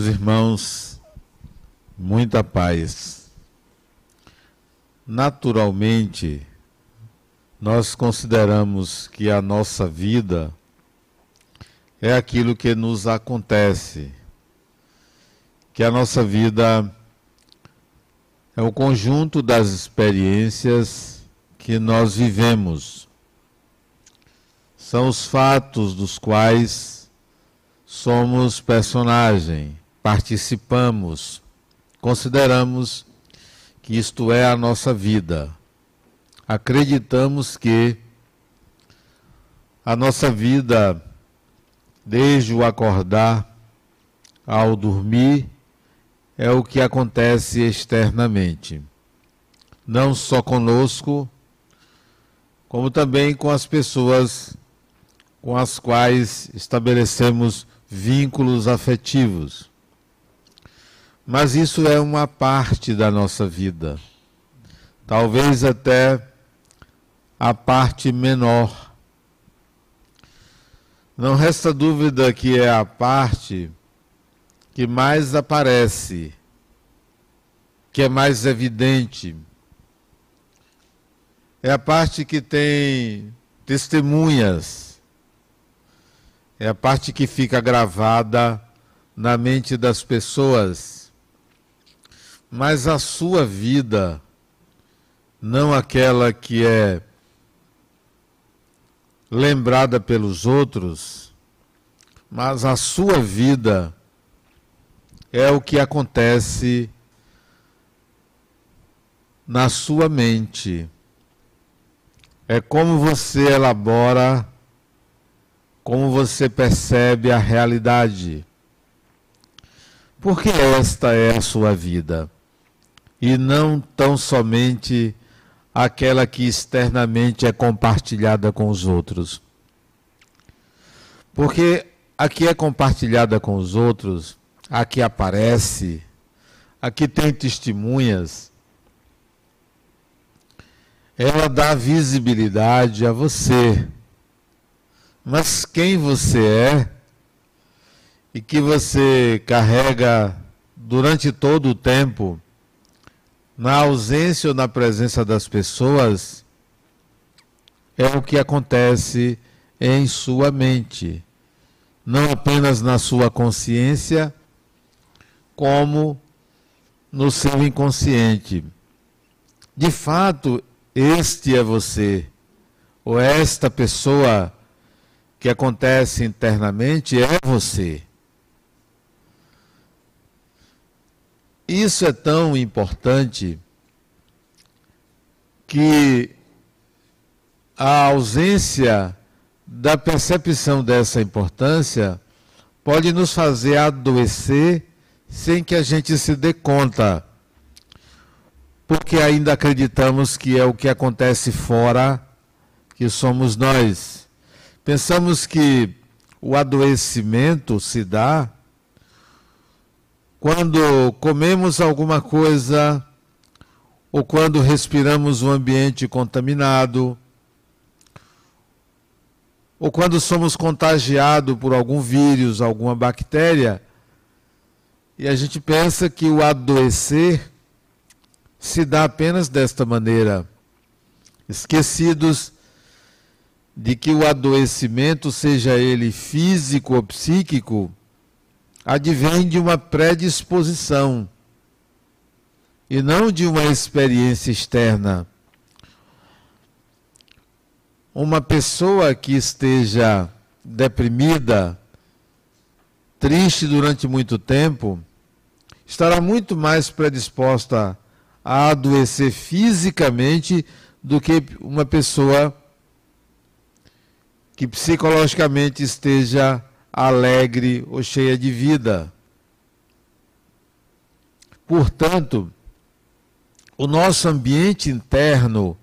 Meus irmãos, muita paz. Naturalmente, nós consideramos que a nossa vida é aquilo que nos acontece, que a nossa vida é o conjunto das experiências que nós vivemos. São os fatos dos quais somos personagem, participamos, consideramos que isto é a nossa vida. Acreditamos que a nossa vida, desde o acordar ao dormir, é o que acontece externamente. Não só conosco, como também com as pessoas com as quais estabelecemos vínculos afetivos. Mas isso é uma parte da nossa vida. Talvez até a parte menor. Não resta dúvida que é a parte que mais aparece, que é mais evidente. É a parte que tem testemunhas é a parte que fica gravada na mente das pessoas. Mas a sua vida, não aquela que é lembrada pelos outros, mas a sua vida é o que acontece na sua mente. É como você elabora como você percebe a realidade. Porque esta é a sua vida, e não tão somente aquela que externamente é compartilhada com os outros. Porque a que é compartilhada com os outros, a que aparece, a que tem testemunhas, ela dá visibilidade a você mas quem você é e que você carrega durante todo o tempo, na ausência ou na presença das pessoas, é o que acontece em sua mente, não apenas na sua consciência, como no seu inconsciente. De fato, este é você, ou esta pessoa que acontece internamente é você. Isso é tão importante que a ausência da percepção dessa importância pode nos fazer adoecer sem que a gente se dê conta, porque ainda acreditamos que é o que acontece fora que somos nós. Pensamos que o adoecimento se dá quando comemos alguma coisa ou quando respiramos um ambiente contaminado ou quando somos contagiados por algum vírus, alguma bactéria, e a gente pensa que o adoecer se dá apenas desta maneira, esquecidos de que o adoecimento, seja ele físico ou psíquico, advém de uma predisposição e não de uma experiência externa. Uma pessoa que esteja deprimida, triste durante muito tempo, estará muito mais predisposta a adoecer fisicamente do que uma pessoa que psicologicamente esteja alegre ou cheia de vida. Portanto, o nosso ambiente interno,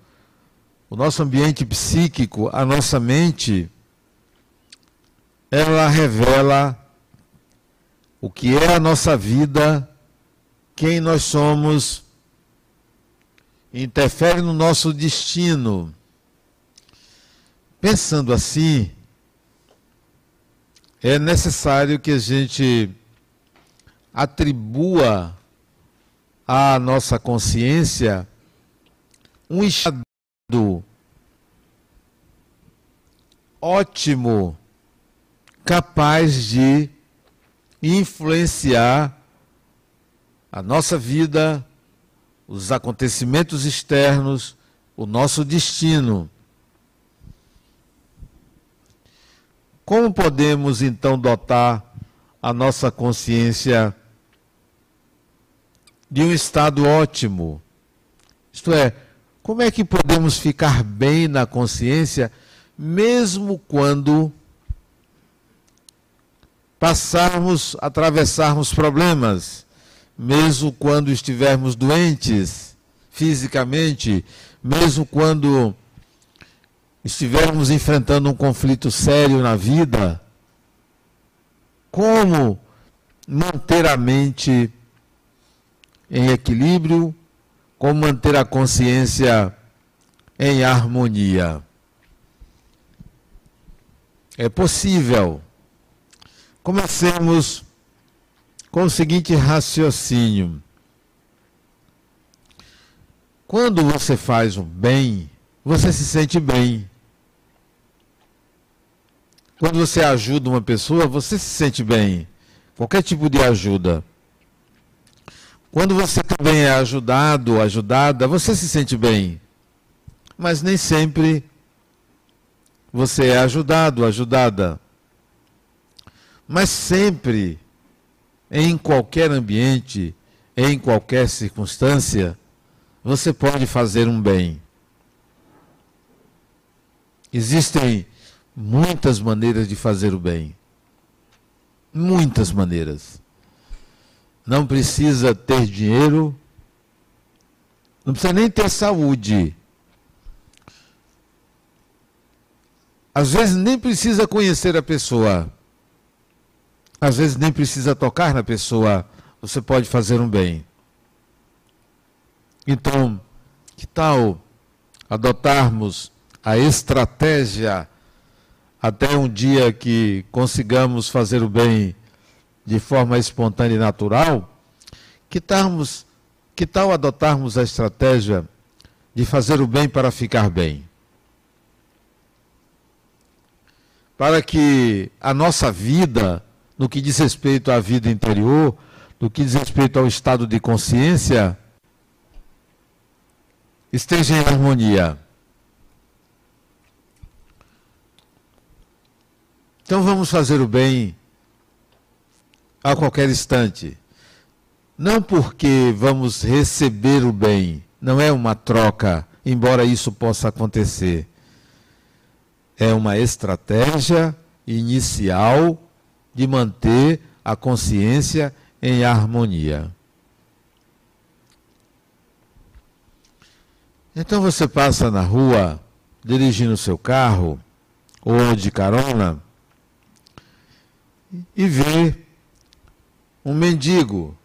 o nosso ambiente psíquico, a nossa mente, ela revela o que é a nossa vida, quem nós somos, interfere no nosso destino. Pensando assim, é necessário que a gente atribua à nossa consciência um estado ótimo, capaz de influenciar a nossa vida, os acontecimentos externos, o nosso destino. Como podemos então dotar a nossa consciência de um estado ótimo? Isto é, como é que podemos ficar bem na consciência, mesmo quando passarmos, atravessarmos problemas, mesmo quando estivermos doentes fisicamente, mesmo quando estivermos enfrentando um conflito sério na vida, como manter a mente em equilíbrio, como manter a consciência em harmonia. É possível. Comecemos com o seguinte raciocínio. Quando você faz o bem, você se sente bem. Quando você ajuda uma pessoa, você se sente bem. Qualquer tipo de ajuda. Quando você também é ajudado, ajudada, você se sente bem. Mas nem sempre você é ajudado, ajudada. Mas sempre, em qualquer ambiente, em qualquer circunstância, você pode fazer um bem. Existem muitas maneiras de fazer o bem. Muitas maneiras. Não precisa ter dinheiro, não precisa nem ter saúde. Às vezes nem precisa conhecer a pessoa. Às vezes nem precisa tocar na pessoa. Você pode fazer um bem. Então, que tal adotarmos a estratégia até um dia que consigamos fazer o bem de forma espontânea e natural? Que, tarmos, que tal adotarmos a estratégia de fazer o bem para ficar bem? Para que a nossa vida, no que diz respeito à vida interior, no que diz respeito ao estado de consciência, esteja em harmonia. Então vamos fazer o bem a qualquer instante. Não porque vamos receber o bem, não é uma troca, embora isso possa acontecer. É uma estratégia inicial de manter a consciência em harmonia. Então você passa na rua dirigindo seu carro ou de carona e vê um mendigo.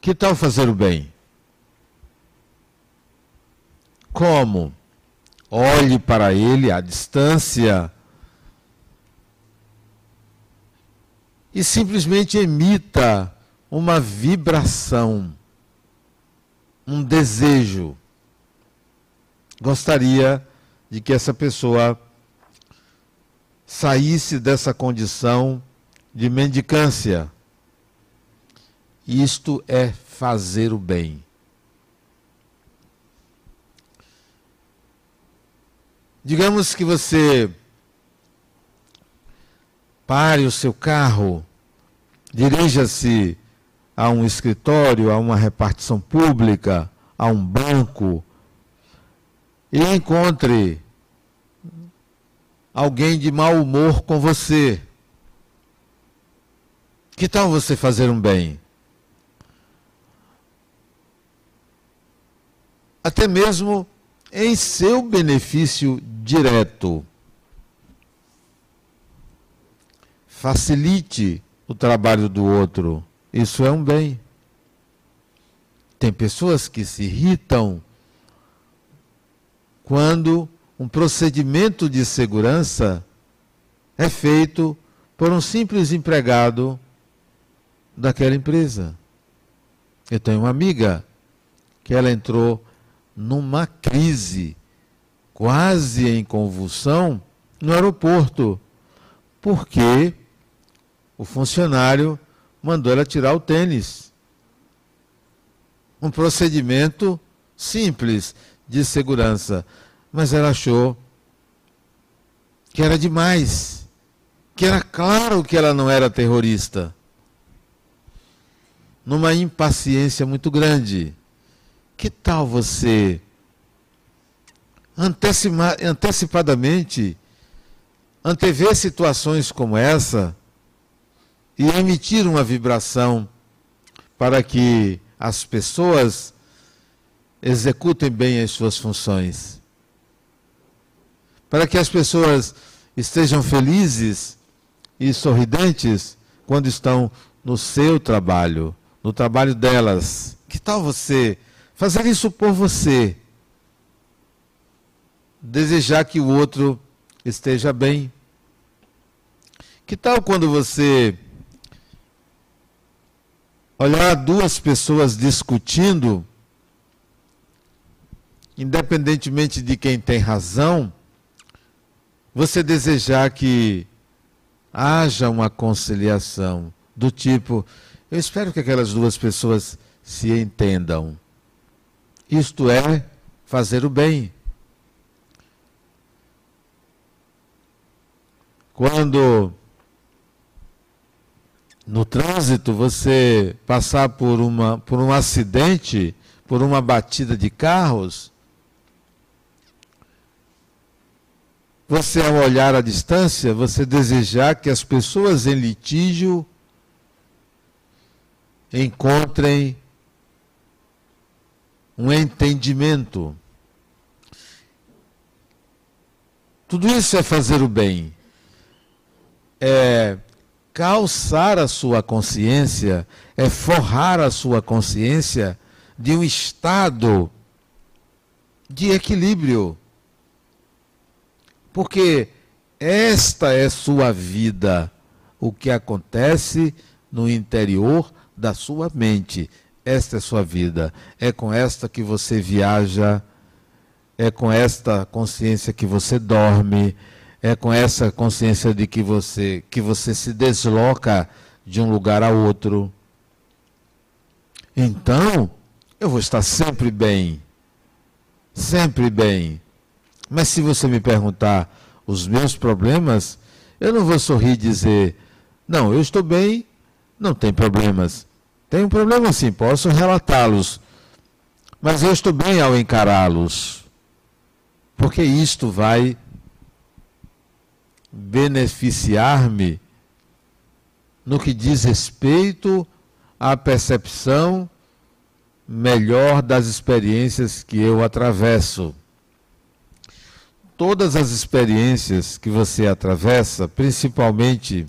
Que tal fazer o bem? Como? Olhe para ele à distância e simplesmente emita uma vibração um desejo. Gostaria de que essa pessoa saísse dessa condição de mendicância. Isto é fazer o bem. Digamos que você pare o seu carro, dirija-se a um escritório, a uma repartição pública, a um banco, e encontre alguém de mau humor com você. Que tal você fazer um bem? Até mesmo em seu benefício direto. Facilite o trabalho do outro. Isso é um bem. Tem pessoas que se irritam quando um procedimento de segurança é feito por um simples empregado daquela empresa. Eu tenho uma amiga que ela entrou numa crise, quase em convulsão, no aeroporto, porque o funcionário mandou ela tirar o tênis. Um procedimento simples de segurança, mas ela achou que era demais, que era claro que ela não era terrorista. Numa impaciência muito grande. Que tal você antecipadamente antever situações como essa e emitir uma vibração para que as pessoas executem bem as suas funções? Para que as pessoas estejam felizes e sorridentes quando estão no seu trabalho, no trabalho delas. Que tal você fazer isso por você? Desejar que o outro esteja bem. Que tal quando você olhar duas pessoas discutindo, independentemente de quem tem razão, você desejar que haja uma conciliação do tipo, eu espero que aquelas duas pessoas se entendam. Isto é fazer o bem. Quando no trânsito você passar por, uma, por um acidente, por uma batida de carros, você ao olhar à distância, você desejar que as pessoas em litígio encontrem um entendimento. Tudo isso é fazer o bem é calçar a sua consciência, é forrar a sua consciência de um estado de equilíbrio. Porque esta é sua vida, o que acontece no interior da sua mente. Esta é sua vida. É com esta que você viaja, é com esta consciência que você dorme, é com essa consciência de que você que você se desloca de um lugar a outro. Então, eu vou estar sempre bem. Sempre bem. Mas se você me perguntar os meus problemas, eu não vou sorrir e dizer: "Não, eu estou bem, não tem problemas". Tenho problema sim, posso relatá-los. Mas eu estou bem ao encará-los. Porque isto vai beneficiar-me no que diz respeito à percepção melhor das experiências que eu atravesso. Todas as experiências que você atravessa, principalmente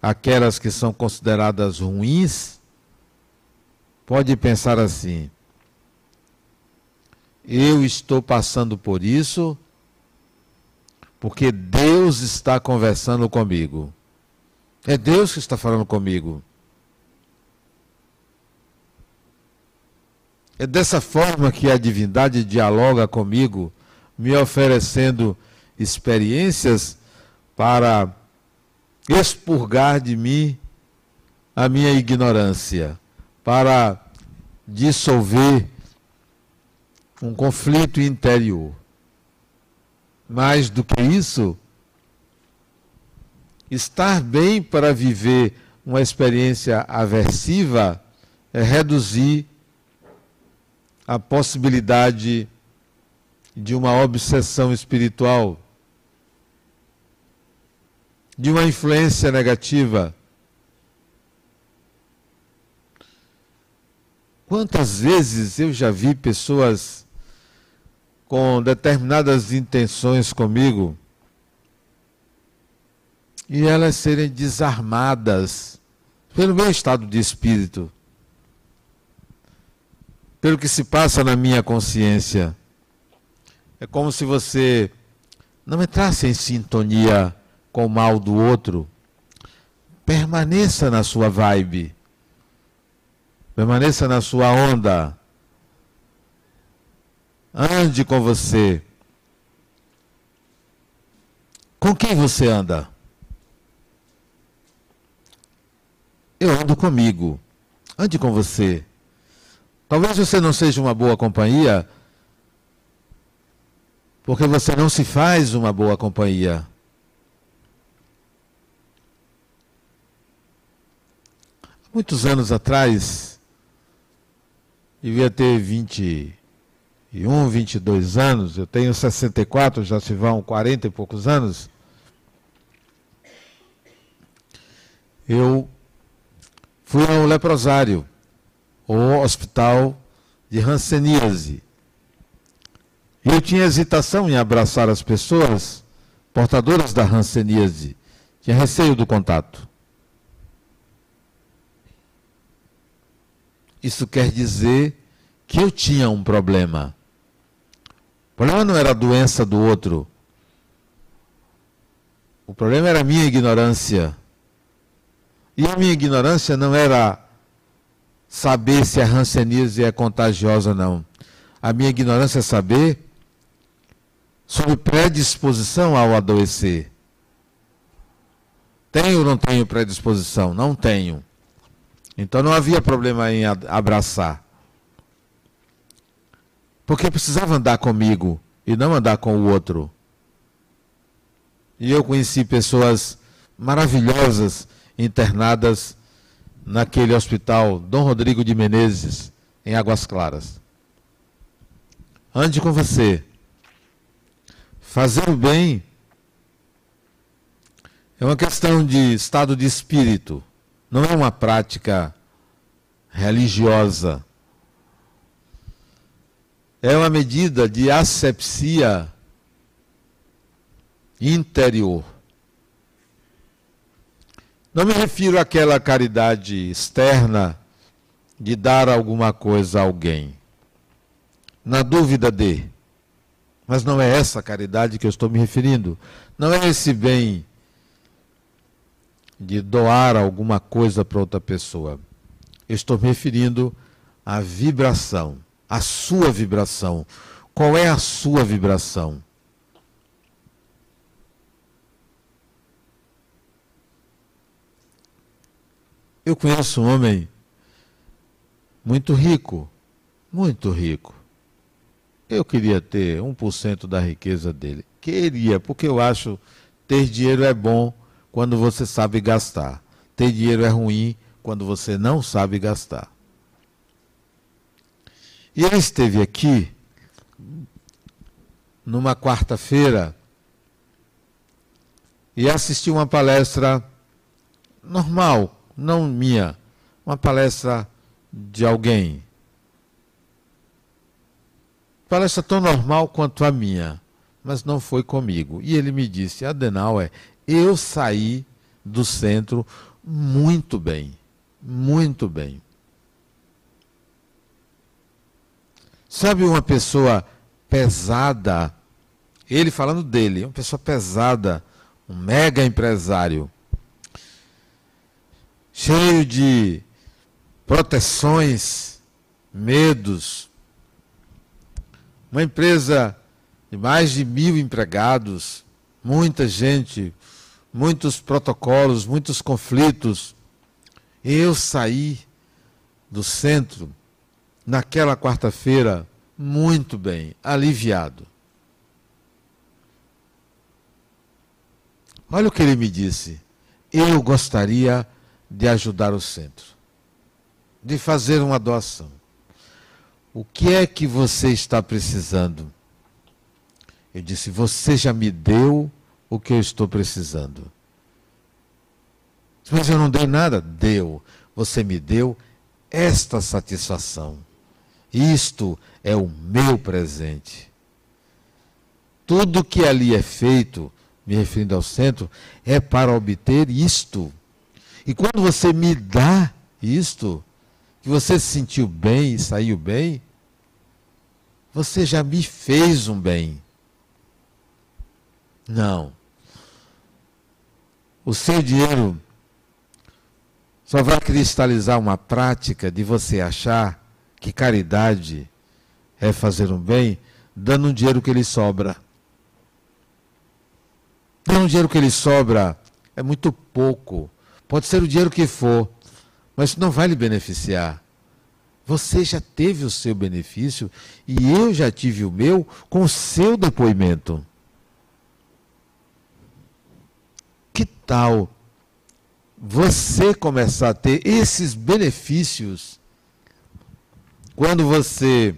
aquelas que são consideradas ruins, pode pensar assim: eu estou passando por isso porque Deus está conversando comigo. É Deus que está falando comigo. É dessa forma que a divindade dialoga comigo, me oferecendo experiências para expurgar de mim a minha ignorância, para dissolver um conflito interior. Mais do que isso, estar bem para viver uma experiência aversiva é reduzir a possibilidade de uma obsessão espiritual, de uma influência negativa. Quantas vezes eu já vi pessoas com determinadas intenções comigo e elas serem desarmadas pelo meu estado de espírito, pelo que se passa na minha consciência. É como se você não entrasse em sintonia com o mal do outro. Permaneça na sua vibe. Permaneça na sua onda. Ande com você. Com quem você anda? Eu ando comigo. Ande com você. Talvez você não seja uma boa companhia, porque você não se faz uma boa companhia. Muitos anos atrás, devia ter 21, 22 anos, eu tenho 64, já se vão 40 e poucos anos. Eu fui ao leprosário, o hospital de Hanseníase. Eu tinha hesitação em abraçar as pessoas portadoras da Hanseníase. Tinha receio do contato. Isso quer dizer que eu tinha um problema. O problema não era a doença do outro. O problema era a minha ignorância. E a minha ignorância não era saber se a hanseníase é contagiosa ou não. A minha ignorância é saber sobre predisposição ao adoecer. Tenho ou não tenho predisposição? Não tenho. Então não havia problema em abraçar. Porque precisava andar comigo e não andar com o outro. E eu conheci pessoas maravilhosas internadas naquele hospital Dom Rodrigo de Menezes, em Águas Claras. Ande com você. Fazer o bem é uma questão de estado de espírito não é uma prática religiosa. É uma medida de asepsia interior. Não me refiro àquela caridade externa de dar alguma coisa a alguém. Na dúvida de. Mas não é essa caridade que eu estou me referindo. Não é esse bem de doar alguma coisa para outra pessoa. Eu estou me referindo à vibração, à sua vibração. Qual é a sua vibração? Eu conheço um homem muito rico, muito rico. Eu queria ter 1% da riqueza dele. Queria, porque eu acho ter dinheiro é bom quando você sabe gastar. Ter dinheiro é ruim quando você não sabe gastar. E ele esteve aqui numa quarta-feira e assistiu uma palestra normal, não minha, uma palestra de alguém. Palestra tão normal quanto a minha, mas não foi comigo. E ele me disse: Adenauer, eu saí do centro muito bem, muito bem. Sabe uma pessoa pesada, ele falando dele, uma pessoa pesada, um mega empresário, cheio de proteções, medos, uma empresa de mais de mil empregados, muita gente muitos protocolos, muitos conflitos. Eu saí do centro naquela quarta-feira muito bem, aliviado. Olha o que ele me disse. Eu gostaria de ajudar o centro, de fazer uma doação. O que é que você está precisando? Eu disse: Você já me deu o que eu estou precisando. Mas eu não dei nada. Deu. Você me deu esta satisfação. Isto é o meu presente. Tudo que ali é feito, me referindo ao centro, é para obter isto. E quando você me dá isto, que você se sentiu bem e saiu bem, você já me fez um bem. Não o seu dinheiro só vai cristalizar uma prática de você achar que caridade é fazer um bem dando um dinheiro que lhe sobra. Dando um dinheiro que lhe sobra é muito pouco. Pode ser o dinheiro que for, mas não vai lhe beneficiar. Você já teve o seu benefício e eu já tive o meu com o seu depoimento. Que tal você começar a ter esses benefícios quando você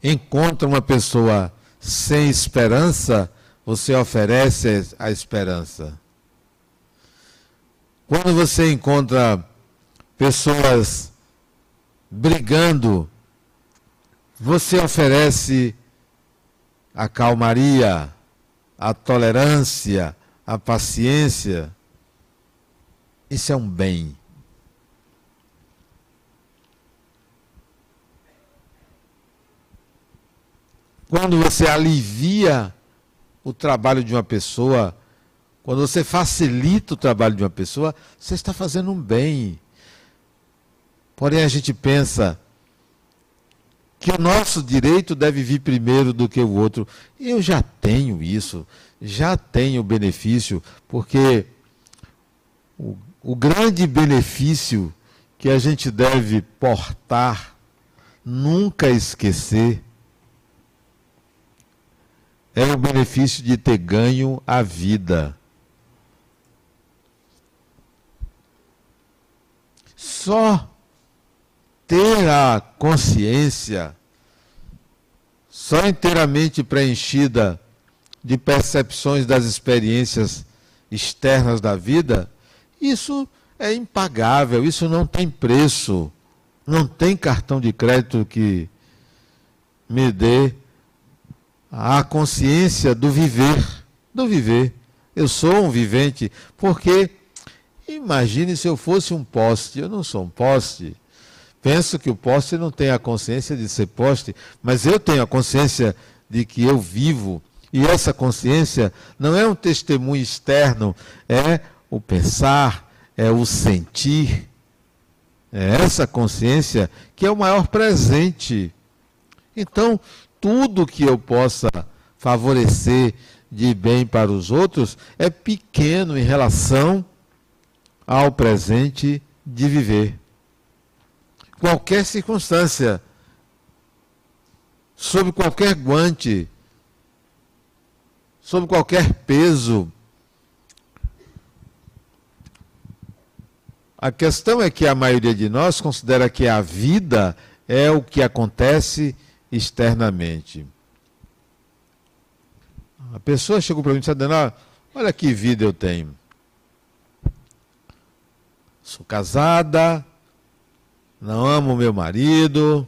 encontra uma pessoa sem esperança, você oferece a esperança. Quando você encontra pessoas brigando, você oferece a calmaria, a tolerância, a paciência. Isso é um bem. Quando você alivia o trabalho de uma pessoa, quando você facilita o trabalho de uma pessoa, você está fazendo um bem. Porém, a gente pensa que o nosso direito deve vir primeiro do que o outro. Eu já tenho isso, já tenho benefício, porque o, o grande benefício que a gente deve portar, nunca esquecer, é o benefício de ter ganho a vida. Só ter a consciência, só inteiramente preenchida de percepções das experiências externas da vida, isso é impagável, isso não tem preço. Não tem cartão de crédito que me dê a consciência do viver, do viver. Eu sou um vivente, porque imagine se eu fosse um poste, eu não sou um poste. Penso que o poste não tem a consciência de ser poste, mas eu tenho a consciência de que eu vivo. E essa consciência não é um testemunho externo, é o pensar, é o sentir. É essa consciência que é o maior presente. Então, tudo que eu possa favorecer de bem para os outros é pequeno em relação ao presente de viver. Qualquer circunstância, sob qualquer guante, sob qualquer peso. A questão é que a maioria de nós considera que a vida é o que acontece externamente. A pessoa chegou para mim e disse, olha que vida eu tenho. Sou casada, não amo meu marido,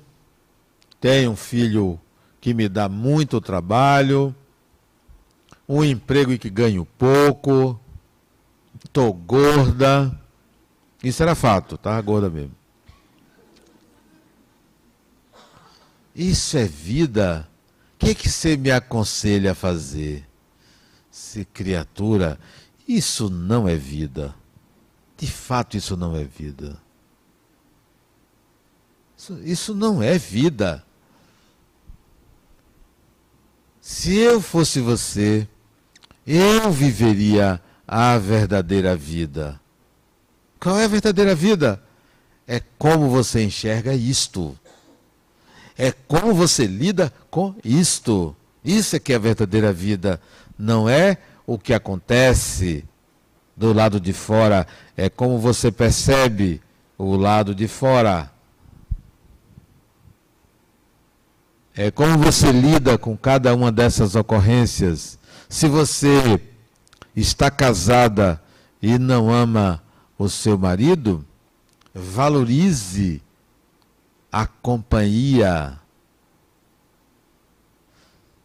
tenho um filho que me dá muito trabalho, um emprego em que ganho pouco, estou gorda. Isso era fato, tá? Gorda mesmo. Isso é vida? O que, é que você me aconselha a fazer? Se criatura, isso não é vida. De fato, isso não é vida. Isso, isso não é vida. Se eu fosse você, eu viveria a verdadeira vida. Qual é a verdadeira vida? É como você enxerga isto. É como você lida com isto. Isso é que é a verdadeira vida. Não é o que acontece do lado de fora, é como você percebe o lado de fora. É como você lida com cada uma dessas ocorrências. Se você está casada e não ama o seu marido, valorize a companhia.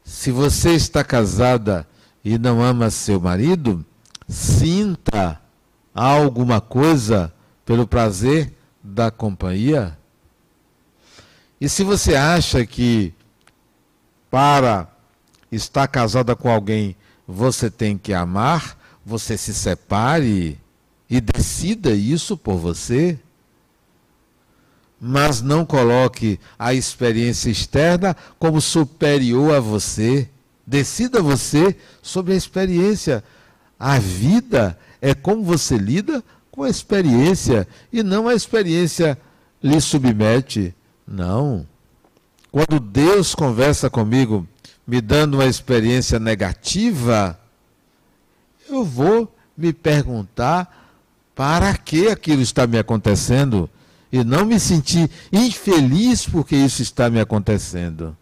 Se você está casada e não ama seu marido, sinta alguma coisa pelo prazer da companhia. E se você acha que para estar casada com alguém você tem que amar, você se separe, e decida isso por você. Mas não coloque a experiência externa como superior a você. Decida você sobre a experiência. A vida é como você lida com a experiência e não a experiência lhe submete. Não. Quando Deus conversa comigo, me dando uma experiência negativa, eu vou me perguntar para que aquilo está me acontecendo e não me sentir infeliz porque isso está me acontecendo.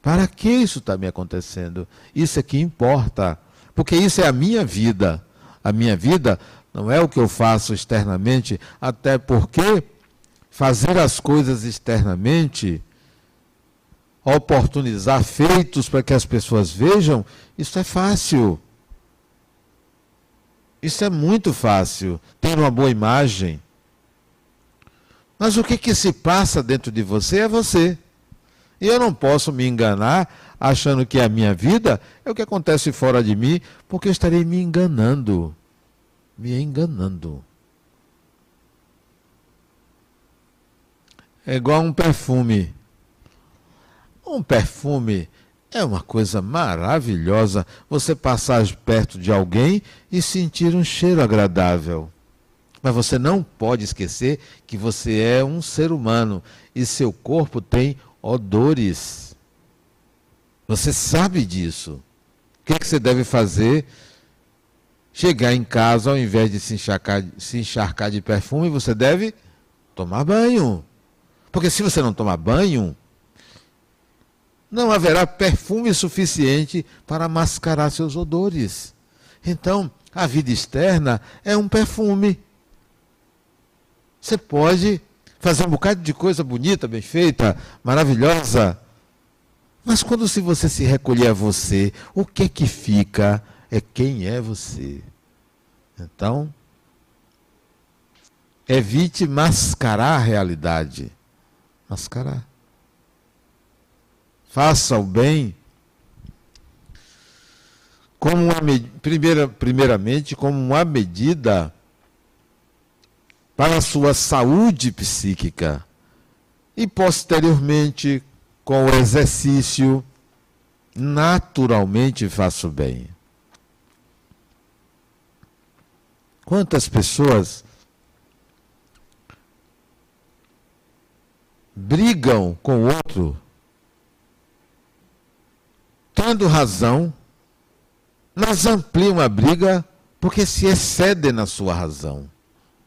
Para que isso está me acontecendo? Isso é que importa, porque isso é a minha vida. A minha vida não é o que eu faço externamente, até porque fazer as coisas externamente, oportunizar feitos para que as pessoas vejam, isso é fácil. Isso é muito fácil, ter uma boa imagem. Mas o que, que se passa dentro de você é você. E eu não posso me enganar achando que a minha vida é o que acontece fora de mim, porque eu estarei me enganando. Me enganando. É igual um perfume. Um perfume é uma coisa maravilhosa você passar perto de alguém e sentir um cheiro agradável. Mas você não pode esquecer que você é um ser humano e seu corpo tem odores. Você sabe disso. O que, é que você deve fazer? Chegar em casa, ao invés de se encharcar, se encharcar de perfume, você deve tomar banho. Porque se você não tomar banho, não haverá perfume suficiente para mascarar seus odores. Então, a vida externa é um perfume. Você pode fazer um bocado de coisa bonita, bem feita, maravilhosa. Mas quando se você se recolher a você, o que é que fica é quem é você. Então, evite mascarar a realidade. Mascarar. Faça o bem como uma primeira, primeiramente como uma medida para a sua saúde psíquica e posteriormente com o exercício naturalmente faço bem. Quantas pessoas brigam com o outro, tendo razão, mas ampliam a briga porque se excedem na sua razão.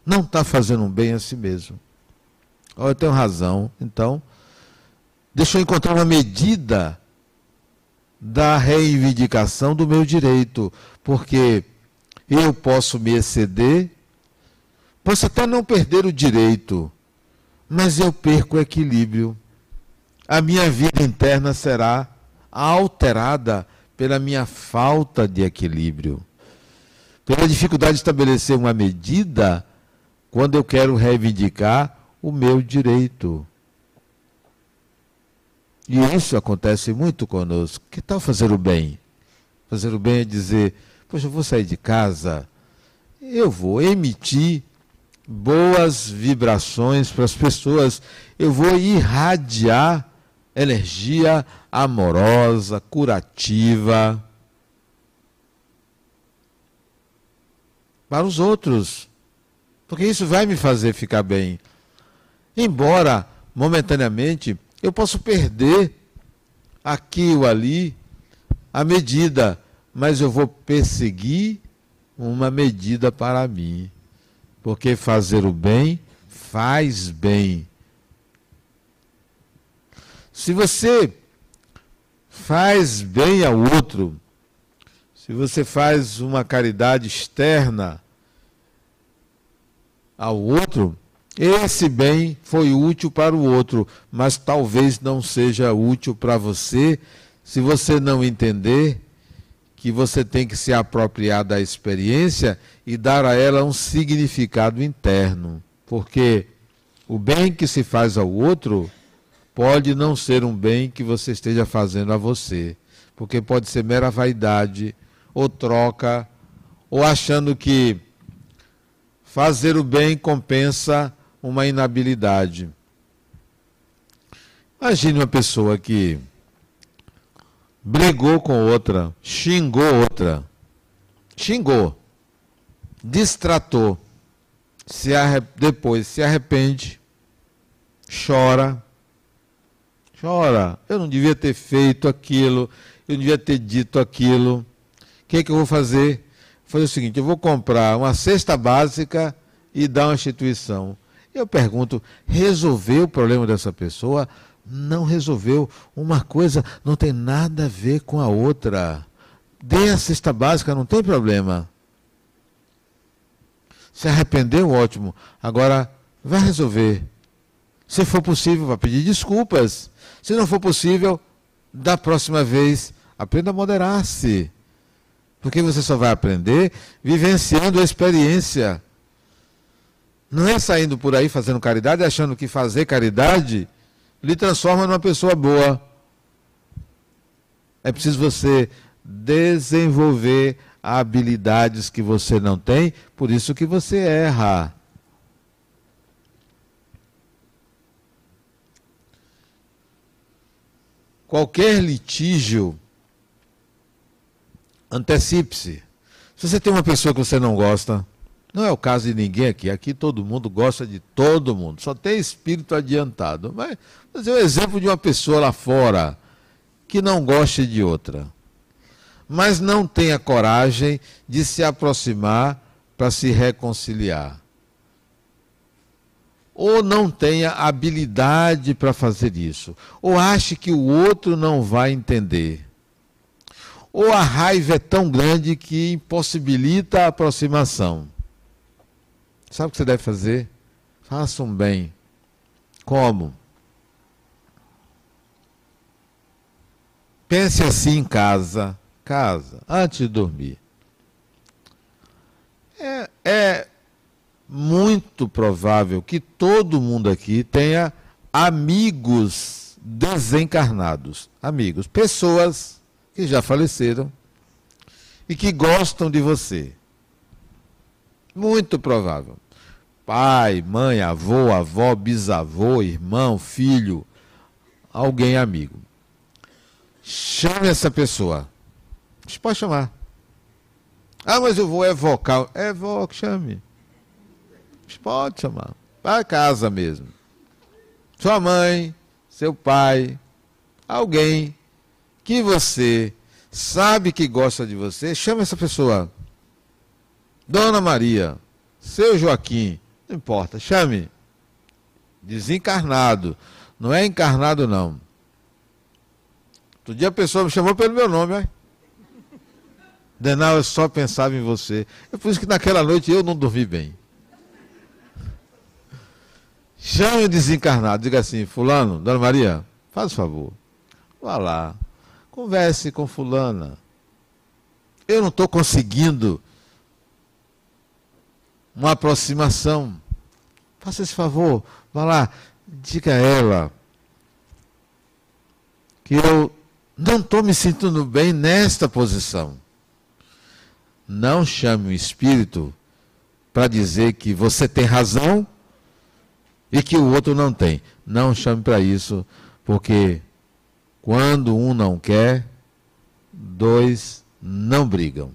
Não está fazendo um bem a si mesmo. Oh, eu tenho razão, então, deixa eu encontrar uma medida da reivindicação do meu direito, porque eu posso me exceder, posso até não perder o direito, mas eu perco o equilíbrio. A minha vida interna será alterada pela minha falta de equilíbrio, pela dificuldade de estabelecer uma medida quando eu quero reivindicar o meu direito. E isso acontece muito conosco. Que tal fazer o bem? Fazer o bem é dizer: Poxa, eu vou sair de casa, eu vou emitir boas vibrações para as pessoas, eu vou irradiar energia amorosa, curativa para os outros, porque isso vai me fazer ficar bem. Embora momentaneamente eu possa perder aqui ou ali a medida, mas eu vou perseguir uma medida para mim. Porque fazer o bem faz bem. Se você faz bem ao outro, se você faz uma caridade externa ao outro, esse bem foi útil para o outro, mas talvez não seja útil para você se você não entender que você tem que se apropriar da experiência e dar a ela um significado interno. Porque o bem que se faz ao outro pode não ser um bem que você esteja fazendo a você. Porque pode ser mera vaidade, ou troca, ou achando que Fazer o bem compensa uma inabilidade. Imagine uma pessoa que brigou com outra, xingou outra, xingou, distratou, se depois se arrepende, chora, chora. Eu não devia ter feito aquilo, eu não devia ter dito aquilo. O que, é que eu vou fazer? Fazer o seguinte: eu vou comprar uma cesta básica e dar uma instituição. Eu pergunto: resolveu o problema dessa pessoa? Não resolveu. Uma coisa não tem nada a ver com a outra. Dê a cesta básica, não tem problema. Se arrependeu, ótimo. Agora, vai resolver. Se for possível, vai pedir desculpas. Se não for possível, da próxima vez, aprenda a moderar-se. Porque você só vai aprender vivenciando a experiência. Não é saindo por aí fazendo caridade, achando que fazer caridade lhe transforma numa pessoa boa. É preciso você desenvolver habilidades que você não tem, por isso que você erra. Qualquer litígio, antecipe-se. Se você tem uma pessoa que você não gosta, não é o caso de ninguém aqui. Aqui todo mundo gosta de todo mundo. Só tem espírito adiantado. Mas, é o um exemplo de uma pessoa lá fora que não goste de outra. Mas não tenha coragem de se aproximar para se reconciliar ou não tenha habilidade para fazer isso, ou ache que o outro não vai entender, ou a raiva é tão grande que impossibilita a aproximação. Sabe o que você deve fazer? Faça um bem. Como? Pense assim em casa, casa, antes de dormir. É, é muito provável que todo mundo aqui tenha amigos desencarnados. Amigos, pessoas que já faleceram e que gostam de você. Muito provável. Pai, mãe, avô, avó, bisavô, irmão, filho, alguém amigo. Chame essa pessoa. Você pode chamar. Ah, mas eu vou evocar. Evoque, chame. Pode chamar. Para casa mesmo. Sua mãe, seu pai, alguém que você sabe que gosta de você, chama essa pessoa. Dona Maria, seu Joaquim, não importa, chame. Desencarnado. Não é encarnado, não. Outro dia a pessoa me chamou pelo meu nome, ó. Denal, eu só pensava em você. É por isso que naquela noite eu não dormi bem. Chame o desencarnado, diga assim, fulano, Dona Maria, faz favor, vá lá, converse com fulana. Eu não estou conseguindo uma aproximação. Faça esse favor, vá lá, diga a ela que eu não estou me sentindo bem nesta posição. Não chame o espírito para dizer que você tem razão e que o outro não tem. Não chame para isso, porque quando um não quer, dois não brigam.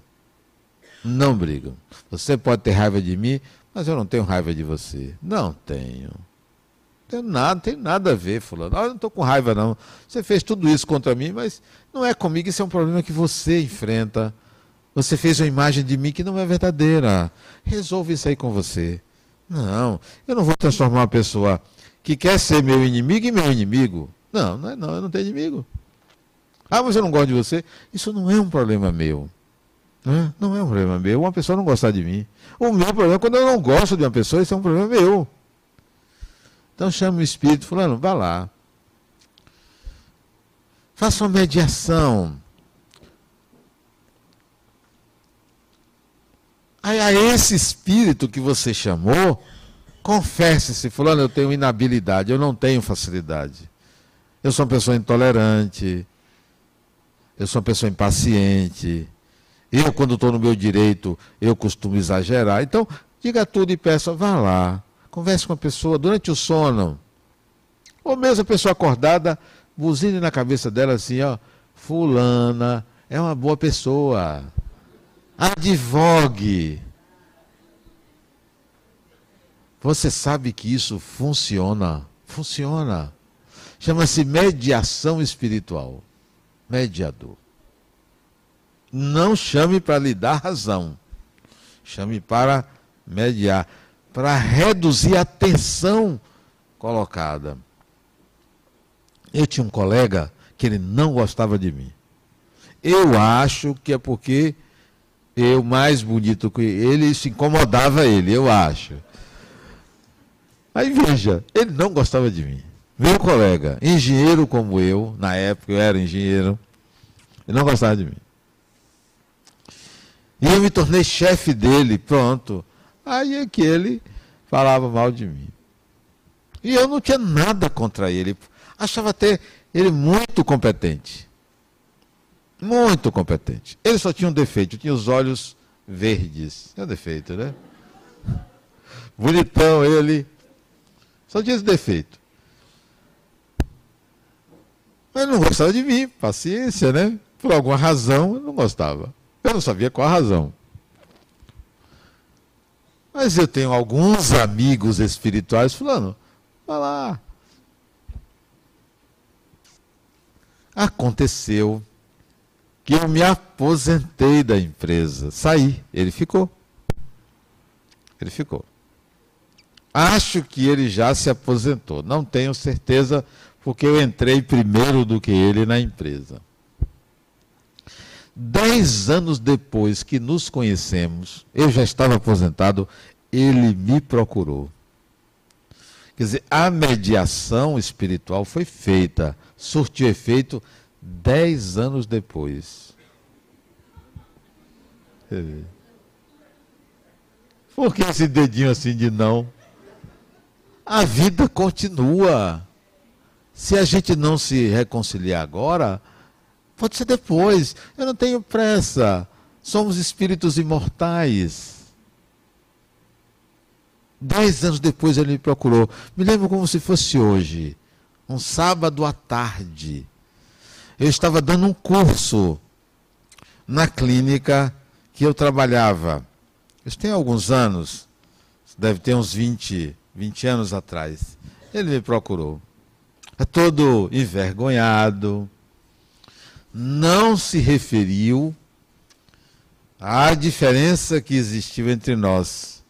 Não brigam. Você pode ter raiva de mim, mas eu não tenho raiva de você. Não tenho. Tem nada, tem nada a ver, fulano. Ah, eu não estou com raiva, não. Você fez tudo isso contra mim, mas não é comigo, isso é um problema que você enfrenta. Você fez uma imagem de mim que não é verdadeira. Resolva isso aí com você. Não, eu não vou transformar uma pessoa que quer ser meu inimigo em meu inimigo. Não, não é não, eu não tenho inimigo. Ah, mas eu não gosto de você. Isso não é um problema meu. Não é, não é um problema meu. Uma pessoa não gostar de mim. O meu problema é quando eu não gosto de uma pessoa, isso é um problema meu. Então chame o espírito, fulano, vá lá. Faça uma mediação. Aí a esse espírito que você chamou, confesse-se, fulano, eu tenho inabilidade, eu não tenho facilidade. Eu sou uma pessoa intolerante, eu sou uma pessoa impaciente. Eu, quando estou no meu direito, eu costumo exagerar. Então, diga tudo e peça, vá lá, converse com a pessoa durante o sono. Ou mesmo a pessoa acordada, buzine na cabeça dela assim, ó, fulana é uma boa pessoa. Advogue. Você sabe que isso funciona. Funciona. Chama-se mediação espiritual. Mediador. Não chame para lhe dar razão. Chame para mediar, para reduzir a tensão colocada. Eu tinha um colega que ele não gostava de mim. Eu acho que é porque eu, mais bonito que ele, isso incomodava ele, eu acho. Aí veja, ele não gostava de mim. Meu colega, engenheiro como eu, na época eu era engenheiro, ele não gostava de mim. E eu me tornei chefe dele, pronto. Aí é que ele falava mal de mim. E eu não tinha nada contra ele. Achava até ele muito competente. Muito competente. Ele só tinha um defeito, tinha os olhos verdes. É um defeito, né? Bonitão ele. Só tinha esse defeito. Mas ele não gostava de mim, paciência, né? Por alguma razão, ele não gostava. Eu não sabia qual a razão. Mas eu tenho alguns amigos espirituais falando, vai lá. Aconteceu que eu me aposentei da empresa. Saí, ele ficou. Ele ficou. Acho que ele já se aposentou. Não tenho certeza, porque eu entrei primeiro do que ele na empresa. Dez anos depois que nos conhecemos, eu já estava aposentado, ele me procurou. Quer dizer, a mediação espiritual foi feita, surtiu efeito dez anos depois. Por que esse dedinho assim de não? A vida continua. Se a gente não se reconciliar agora, pode ser depois. Eu não tenho pressa. Somos espíritos imortais. Dez anos depois ele me procurou. Me lembro como se fosse hoje. Um sábado à tarde eu estava dando um curso na clínica que eu trabalhava. Isso tem alguns anos, deve ter uns 20, 20 anos atrás. Ele me procurou. É todo envergonhado, não se referiu à diferença que existiu entre nós,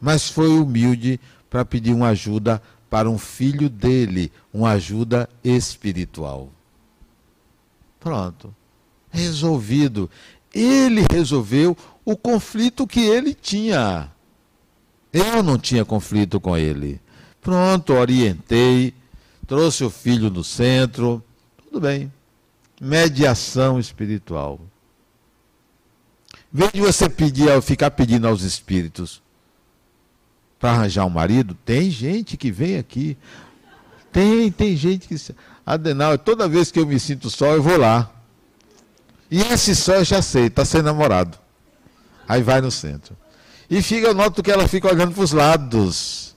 mas foi humilde para pedir uma ajuda para um filho dele, uma ajuda espiritual. Pronto. Resolvido. Ele resolveu o conflito que ele tinha. Eu não tinha conflito com ele. Pronto, orientei, trouxe o filho no centro. Tudo bem. Mediação espiritual. Em vez de você pedir, ficar pedindo aos espíritos para arranjar um marido, tem gente que vem aqui. Tem, tem gente que. Adenal, toda vez que eu me sinto só, eu vou lá. E esse só eu já sei, está sem namorado. Aí vai no centro. E fica, eu noto que ela fica olhando para os lados.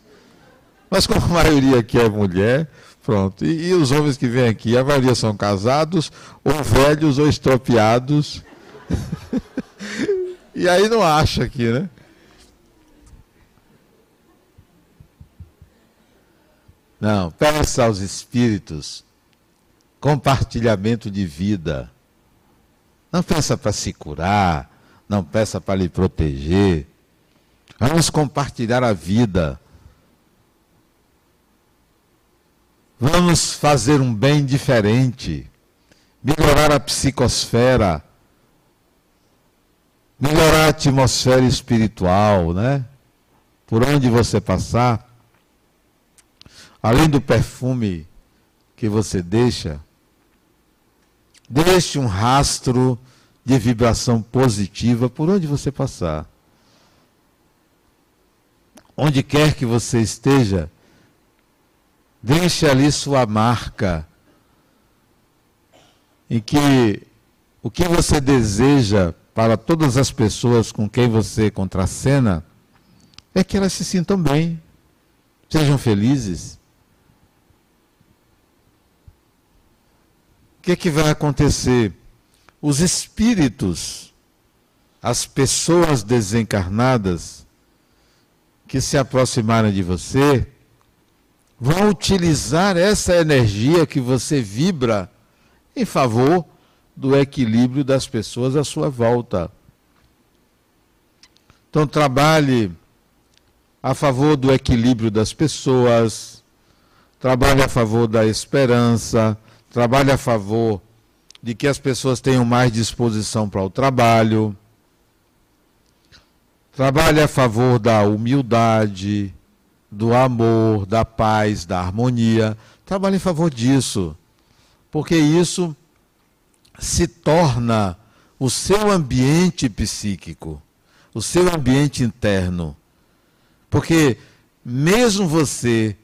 Mas como a maioria aqui é mulher, pronto. E, e, os homens que vêm aqui, a maioria são casados, ou velhos, ou estropiados. e aí não acha aqui, né? Não, peça aos espíritos compartilhamento de vida. Não peça para se curar, não peça para lhe proteger. Vamos compartilhar a vida. Vamos fazer um bem diferente. Melhorar a psicosfera. Melhorar a atmosfera espiritual, né? Por onde você passar. Além do perfume que você deixa, Deixe um rastro de vibração positiva por onde você passar. Onde quer que você esteja, deixe ali sua marca, em que o que você deseja para todas as pessoas com quem você contracena é que elas se sintam bem, sejam felizes. Que, que vai acontecer? Os espíritos, as pessoas desencarnadas que se aproximarem de você, vão utilizar essa energia que você vibra em favor do equilíbrio das pessoas à sua volta. Então, trabalhe a favor do equilíbrio das pessoas, trabalhe a favor da esperança, trabalhe a favor de que as pessoas tenham mais disposição para o trabalho, trabalhe a favor da humildade, do amor, da paz, da harmonia. Trabalhe em favor disso, porque isso se torna o seu ambiente psíquico, o seu ambiente interno. Porque mesmo você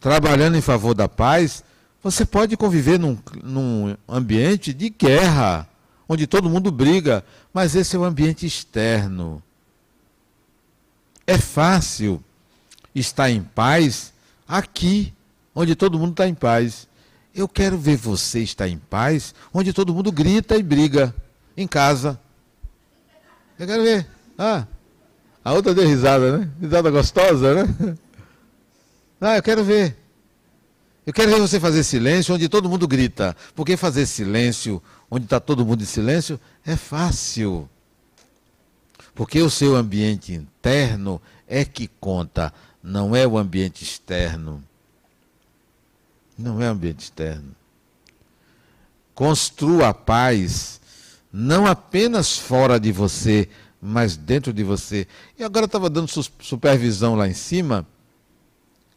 trabalhando em favor da paz, você pode conviver num, num ambiente de guerra, onde todo mundo briga, mas esse é o ambiente externo. É fácil estar em paz aqui, onde todo mundo está em paz. Eu quero ver você estar em paz, onde todo mundo grita e briga, em casa. Eu quero ver. Ah, a outra deu risada, né? Risada gostosa, né? Ah, eu quero ver. Eu quero ver você fazer silêncio onde todo mundo grita. Porque fazer silêncio onde está todo mundo em silêncio é fácil. Porque o seu ambiente interno é que conta, não é o ambiente externo. Não é o ambiente externo. Construa a paz não apenas fora de você, mas dentro de você. E agora estava dando supervisão lá em cima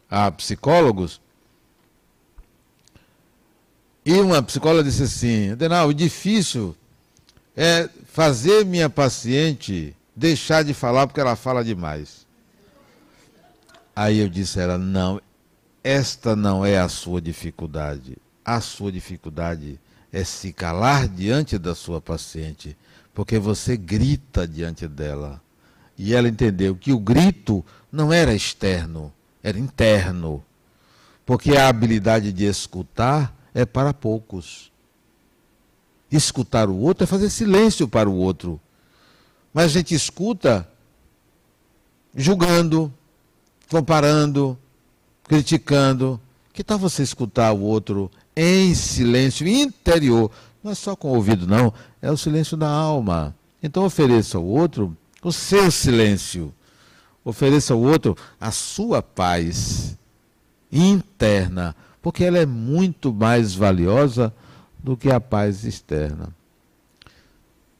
a psicólogos e uma psicóloga disse assim: Adenal, o difícil é fazer minha paciente deixar de falar porque ela fala demais. Aí eu disse a ela: não, esta não é a sua dificuldade. A sua dificuldade é se calar diante da sua paciente, porque você grita diante dela. E ela entendeu que o grito não era externo, era interno. Porque a habilidade de escutar é para poucos. Escutar o outro é fazer silêncio para o outro. Mas a gente escuta julgando, comparando, criticando. Que tal você escutar o outro em silêncio interior? Não é só com o ouvido, não, é o silêncio da alma. Então ofereça ao outro o seu silêncio. Ofereça ao outro a sua paz interna porque ela é muito mais valiosa do que a paz externa.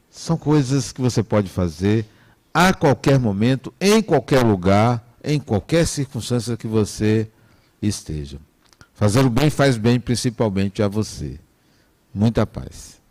São coisas que você pode fazer a qualquer momento, em qualquer lugar, em qualquer circunstância que você esteja. Fazer o bem faz bem principalmente a você. Muita paz.